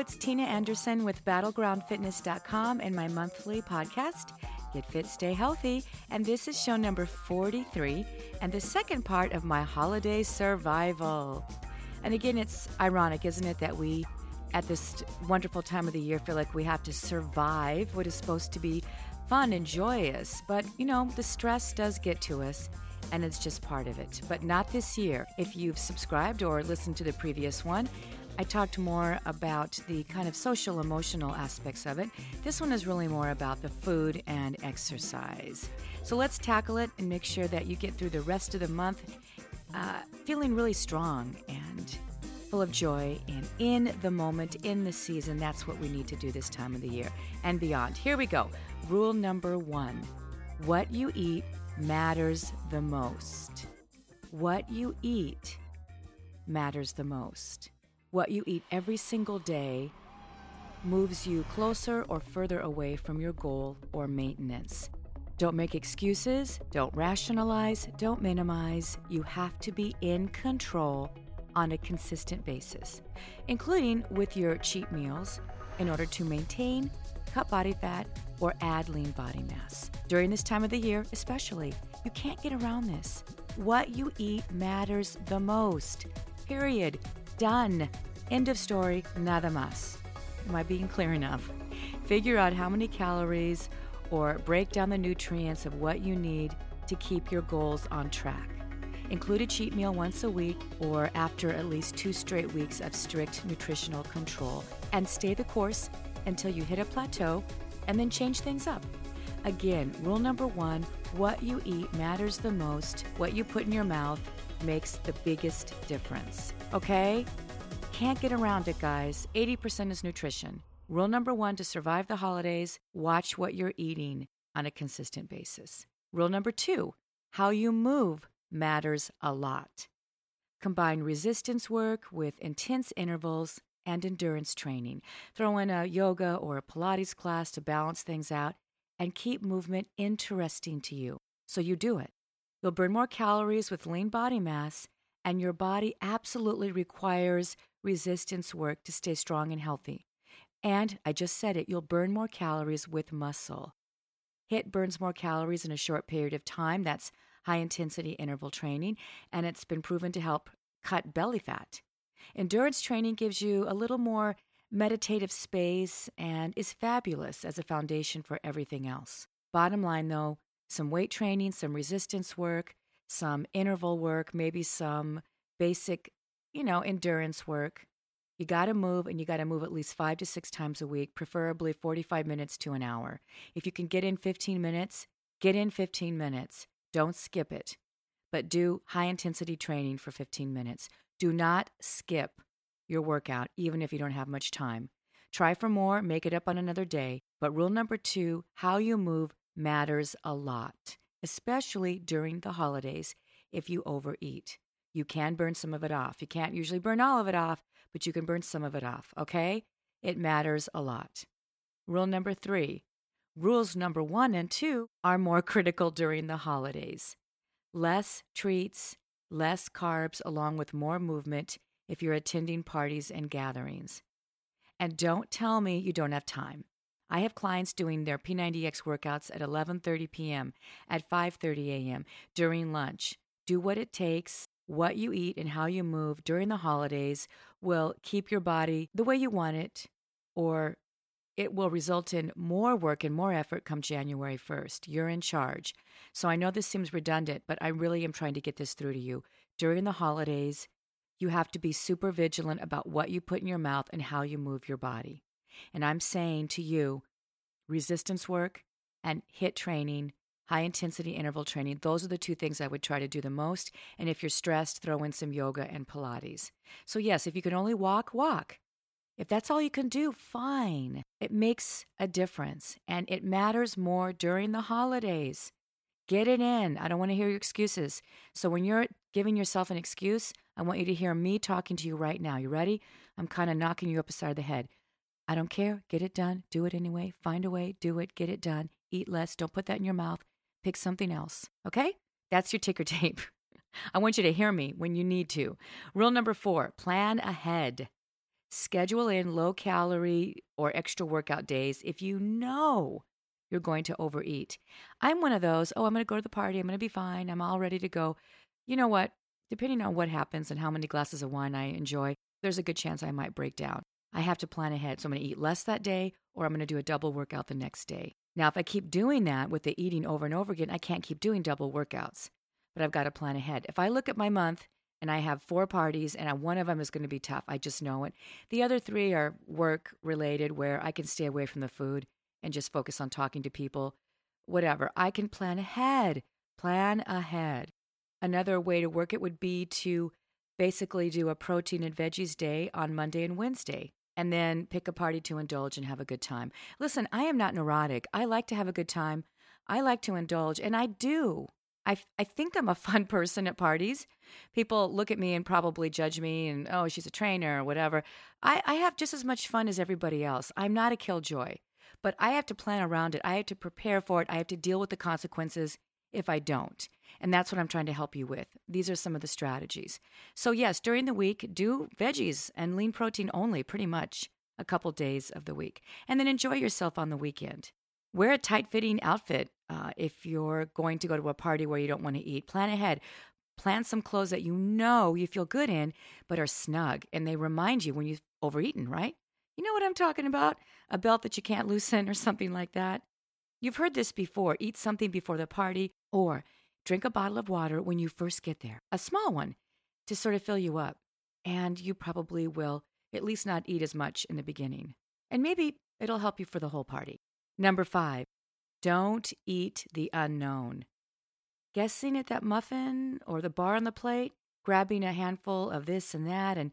it's Tina Anderson with BattlegroundFitness.com and my monthly podcast, Get Fit, Stay Healthy. And this is show number 43 and the second part of my holiday survival. And again, it's ironic, isn't it, that we at this wonderful time of the year feel like we have to survive what is supposed to be fun and joyous. But, you know, the stress does get to us and it's just part of it. But not this year. If you've subscribed or listened to the previous one, I talked more about the kind of social emotional aspects of it. This one is really more about the food and exercise. So let's tackle it and make sure that you get through the rest of the month uh, feeling really strong and full of joy and in the moment, in the season. That's what we need to do this time of the year and beyond. Here we go. Rule number one what you eat matters the most. What you eat matters the most. What you eat every single day moves you closer or further away from your goal or maintenance. Don't make excuses, don't rationalize, don't minimize. You have to be in control on a consistent basis, including with your cheat meals in order to maintain, cut body fat, or add lean body mass. During this time of the year, especially, you can't get around this. What you eat matters the most. Period. Done. End of story. Nada más. Am I being clear enough? Figure out how many calories or break down the nutrients of what you need to keep your goals on track. Include a cheat meal once a week or after at least two straight weeks of strict nutritional control and stay the course until you hit a plateau and then change things up. Again, rule number one what you eat matters the most. What you put in your mouth makes the biggest difference. Okay? Can't get around it, guys. 80% is nutrition. Rule number one to survive the holidays watch what you're eating on a consistent basis. Rule number two how you move matters a lot. Combine resistance work with intense intervals and endurance training. Throw in a yoga or a Pilates class to balance things out and keep movement interesting to you. So you do it. You'll burn more calories with lean body mass, and your body absolutely requires resistance work to stay strong and healthy. And I just said it, you'll burn more calories with muscle. HIIT burns more calories in a short period of time. That's high intensity interval training, and it's been proven to help cut belly fat. Endurance training gives you a little more meditative space and is fabulous as a foundation for everything else. Bottom line though, some weight training, some resistance work, some interval work, maybe some basic, you know, endurance work. You got to move and you got to move at least five to six times a week, preferably 45 minutes to an hour. If you can get in 15 minutes, get in 15 minutes. Don't skip it, but do high intensity training for 15 minutes. Do not skip your workout, even if you don't have much time. Try for more, make it up on another day. But rule number two how you move matters a lot, especially during the holidays if you overeat. You can burn some of it off. You can't usually burn all of it off, but you can burn some of it off, okay? It matters a lot. Rule number three rules number one and two are more critical during the holidays. Less treats, less carbs, along with more movement if you're attending parties and gatherings. And don't tell me you don't have time. I have clients doing their P90X workouts at 11:30 p.m., at 5:30 a.m., during lunch. Do what it takes. What you eat and how you move during the holidays will keep your body the way you want it or it will result in more work and more effort come January 1st. You're in charge. So I know this seems redundant, but I really am trying to get this through to you. During the holidays, you have to be super vigilant about what you put in your mouth and how you move your body. And I'm saying to you, resistance work and HIIT training, high intensity interval training, those are the two things I would try to do the most. And if you're stressed, throw in some yoga and Pilates. So, yes, if you can only walk, walk. If that's all you can do, fine. It makes a difference and it matters more during the holidays. Get it in. I don't want to hear your excuses. So when you're giving yourself an excuse, I want you to hear me talking to you right now. You ready? I'm kind of knocking you up beside the head. I don't care. Get it done. Do it anyway. Find a way. Do it. Get it done. Eat less. Don't put that in your mouth. Pick something else. Okay? That's your ticker tape. I want you to hear me when you need to. Rule number four plan ahead. schedule in low calorie or extra workout days if you know you're going to overeat. I'm one of those, oh, I'm going to go to the party. I'm going to be fine. I'm all ready to go. You know what? Depending on what happens and how many glasses of wine I enjoy, there's a good chance I might break down. I have to plan ahead. So I'm going to eat less that day or I'm going to do a double workout the next day. Now, if I keep doing that with the eating over and over again, I can't keep doing double workouts, but I've got to plan ahead. If I look at my month and I have four parties and one of them is going to be tough, I just know it. The other three are work related where I can stay away from the food and just focus on talking to people, whatever. I can plan ahead. Plan ahead. Another way to work it would be to basically do a protein and veggies day on Monday and Wednesday and then pick a party to indulge and have a good time. Listen, I am not neurotic. I like to have a good time. I like to indulge, and I do. I, I think I'm a fun person at parties. People look at me and probably judge me and, oh, she's a trainer or whatever. I, I have just as much fun as everybody else. I'm not a killjoy but I have to plan around it. I have to prepare for it. I have to deal with the consequences if I don't. And that's what I'm trying to help you with. These are some of the strategies. So, yes, during the week, do veggies and lean protein only, pretty much a couple days of the week. And then enjoy yourself on the weekend. Wear a tight fitting outfit uh, if you're going to go to a party where you don't want to eat. Plan ahead. Plan some clothes that you know you feel good in, but are snug and they remind you when you've overeaten, right? You know what I'm talking about? A belt that you can't loosen or something like that. You've heard this before eat something before the party or drink a bottle of water when you first get there, a small one to sort of fill you up. And you probably will at least not eat as much in the beginning. And maybe it'll help you for the whole party. Number five, don't eat the unknown. Guessing at that muffin or the bar on the plate, grabbing a handful of this and that, and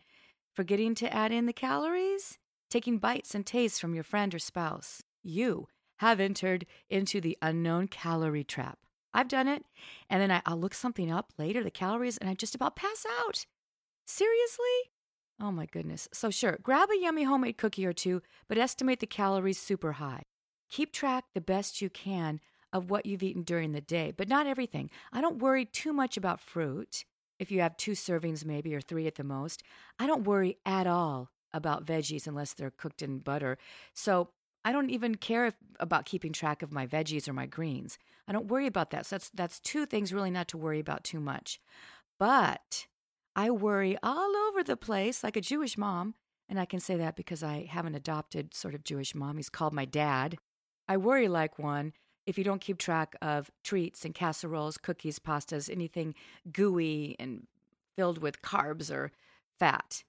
forgetting to add in the calories? Taking bites and tastes from your friend or spouse. You have entered into the unknown calorie trap. I've done it, and then I, will look something up later, the calories, and I just about pass out. Seriously? Oh my goodness. So, sure, grab a yummy homemade cookie or two, but estimate the calories super high. Keep track the best you can of what you've eaten during the day, but not everything. I don't worry too much about fruit. If you have two servings, maybe, or three at the most, I don't worry at all about veggies unless they're cooked in butter. So I don't even care if, about keeping track of my veggies or my greens. I don't worry about that. So that's that's two things really not to worry about too much. But I worry all over the place like a Jewish mom, and I can say that because I have an adopted sort of Jewish mom. He's called my dad. I worry like one if you don't keep track of treats and casseroles, cookies, pastas, anything gooey and filled with carbs or fat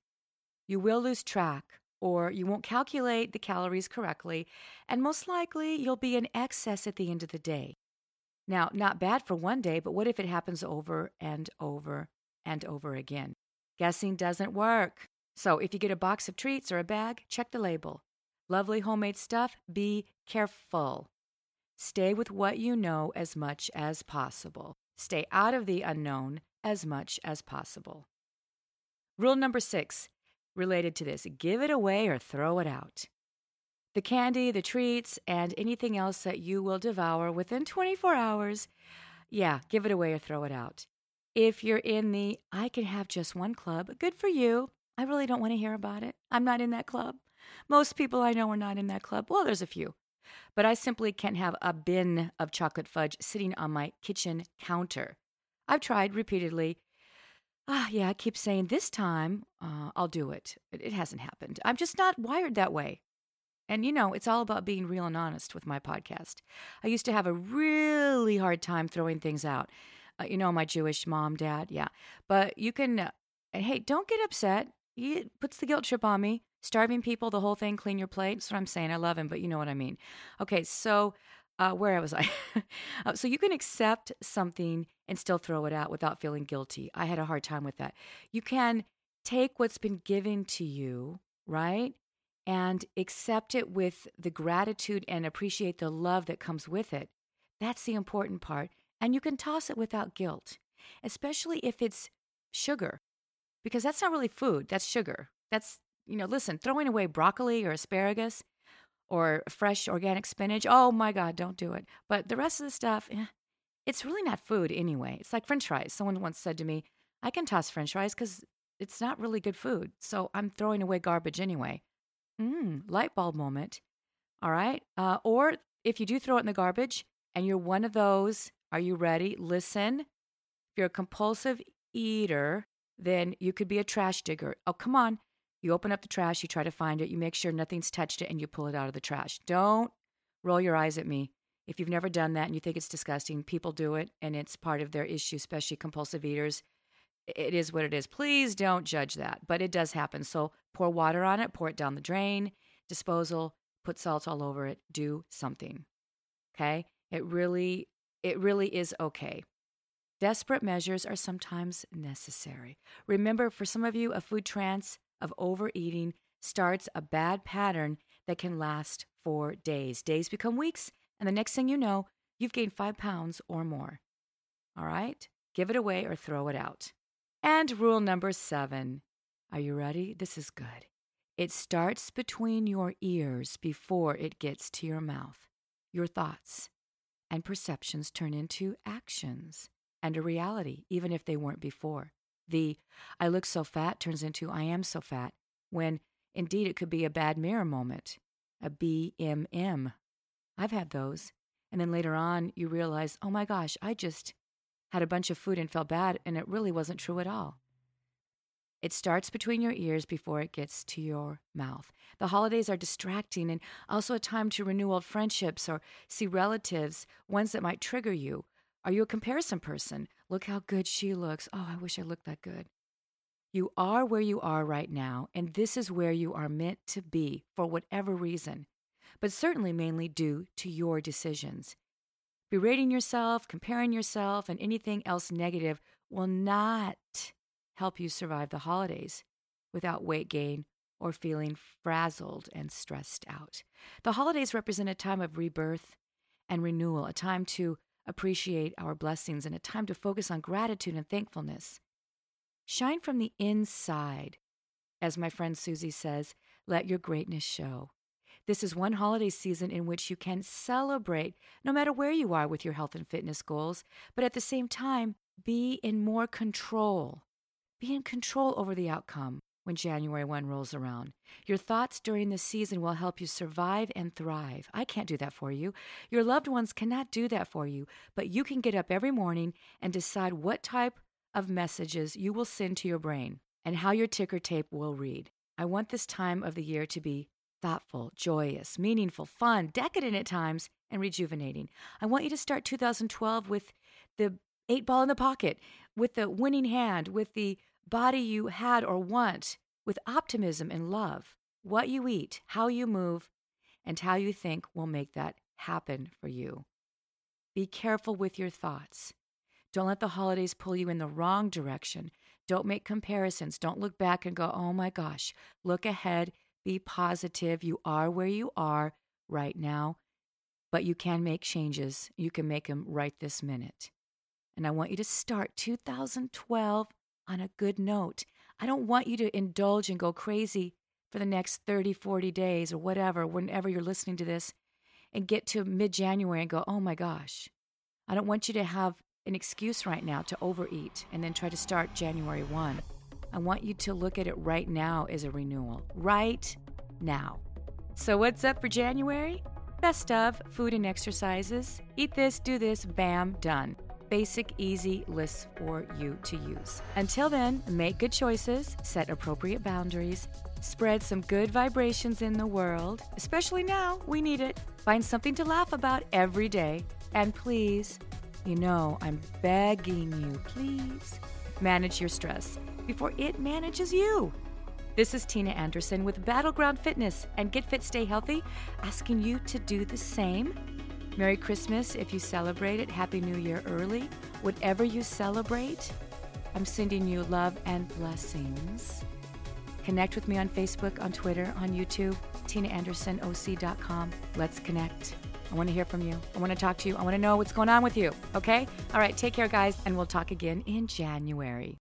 you will lose track or you won't calculate the calories correctly, and most likely you'll be in excess at the end of the day. Now, not bad for one day, but what if it happens over and over and over again? Guessing doesn't work. So if you get a box of treats or a bag, check the label. Lovely homemade stuff, be careful. Stay with what you know as much as possible. Stay out of the unknown as much as possible. Rule number six related to this give it away or throw it out. The candy, the treats, and anything else that you will devour within 24 hours, yeah, give it away or throw it out. If you're in the I can have just one club, good for you. I really don't want to hear about it. I'm not in that club. Most people I know are not in that club. Well, there's a few. But I simply can't have a bin of chocolate fudge sitting on my kitchen counter. I've tried repeatedly ah, yeah, I keep saying this time uh, I'll do it. it. It hasn't happened. I'm just not wired that way. And you know, it's all about being real and honest with my podcast. I used to have a really hard time throwing things out. Uh, you know, my Jewish mom, dad, yeah. But you can, uh, and hey, don't get upset. He puts the guilt trip on me. Starving people, the whole thing, clean your plate. That's what I'm saying. I love him, but you know what I mean. Okay, so uh, where was I? uh, so you can accept something and still throw it out without feeling guilty. I had a hard time with that. You can take what's been given to you, right? And accept it with the gratitude and appreciate the love that comes with it. That's the important part. And you can toss it without guilt, especially if it's sugar, because that's not really food, that's sugar. That's, you know, listen, throwing away broccoli or asparagus, or fresh organic spinach. Oh my God, don't do it. But the rest of the stuff, eh, it's really not food anyway. It's like french fries. Someone once said to me, I can toss french fries because it's not really good food. So I'm throwing away garbage anyway. Mmm, light bulb moment. All right. Uh, or if you do throw it in the garbage and you're one of those, are you ready? Listen. If you're a compulsive eater, then you could be a trash digger. Oh, come on. You open up the trash, you try to find it, you make sure nothing's touched it, and you pull it out of the trash. Don't roll your eyes at me. If you've never done that and you think it's disgusting, people do it and it's part of their issue, especially compulsive eaters. It is what it is. Please don't judge that, but it does happen. So pour water on it, pour it down the drain, disposal, put salt all over it, do something. Okay? It really it really is okay. Desperate measures are sometimes necessary. Remember, for some of you, a food trance of overeating starts a bad pattern that can last for days. Days become weeks, and the next thing you know, you've gained five pounds or more. All right? Give it away or throw it out. And rule number seven. Are you ready? This is good. It starts between your ears before it gets to your mouth. Your thoughts and perceptions turn into actions and a reality, even if they weren't before. The I look so fat turns into I am so fat, when indeed it could be a bad mirror moment, a BMM I've had those. And then later on, you realize, oh my gosh, I just had a bunch of food and felt bad, and it really wasn't true at all. It starts between your ears before it gets to your mouth. The holidays are distracting and also a time to renew old friendships or see relatives, ones that might trigger you. Are you a comparison person? Look how good she looks. Oh, I wish I looked that good. You are where you are right now, and this is where you are meant to be for whatever reason but certainly mainly due to your decisions. Berating yourself, comparing yourself, and anything else negative will not help you survive the holidays without weight gain or feeling frazzled and stressed out. The holidays represent a time of rebirth and renewal, a time to appreciate our blessings, and a time to focus on gratitude and thankfulness. Shine from the inside. As my friend Susie says, let your greatness show. This is one holiday season in which you can celebrate no matter where you are with your health and fitness goals, but at the same time, be in more control. Be in control over the outcome when January 1 rolls around. Your thoughts during this season will help you survive and thrive. I can't do that for you. Your loved ones cannot do that for you, but you can get up every morning and decide what type of messages you will send to your brain and how your ticker tape will read. I want this time of the year to be thoughtful, joyous, meaningful, fun, decadent at times, and rejuvenating. I want you to start 2012 with the eight ball in the pocket, with the winning hand, with the body you had or want, with optimism and love. What you eat, how you move, and how you think will make that happen for you. Be careful with your thoughts. Don't let the holidays pull you in the wrong direction. Don't make comparisons. Don't look back and go, oh my gosh. Look ahead be positive. You are where you are right now, but you can make changes. You can make them right this minute. And I want you to start 2012 on a good note. I don't want you to indulge and go crazy for the next 30, 40 days or whatever, whenever you're listening to this, and get to mid January and go, oh my gosh. I don't want you to have an excuse right now to overeat and then try to start January 1. I want you to look at it right now as a renewal. Right now. So, what's up for January? Best of food and exercises. Eat this, do this, bam, done. Basic, easy lists for you to use. Until then, make good choices, set appropriate boundaries, spread some good vibrations in the world. Especially now, we need it. Find something to laugh about every day. And please, you know, I'm begging you, please manage your stress before it manages you. This is Tina Anderson with Battleground Fitness and Get Fit Stay Healthy, asking you to do the same. Merry Christmas if you celebrate it. Happy New Year early. Whatever you celebrate, I'm sending you love and blessings. Connect with me on Facebook, on Twitter, on YouTube, tinaandersonoc.com. Let's connect. I want to hear from you. I want to talk to you. I want to know what's going on with you. Okay? All right, take care, guys, and we'll talk again in January.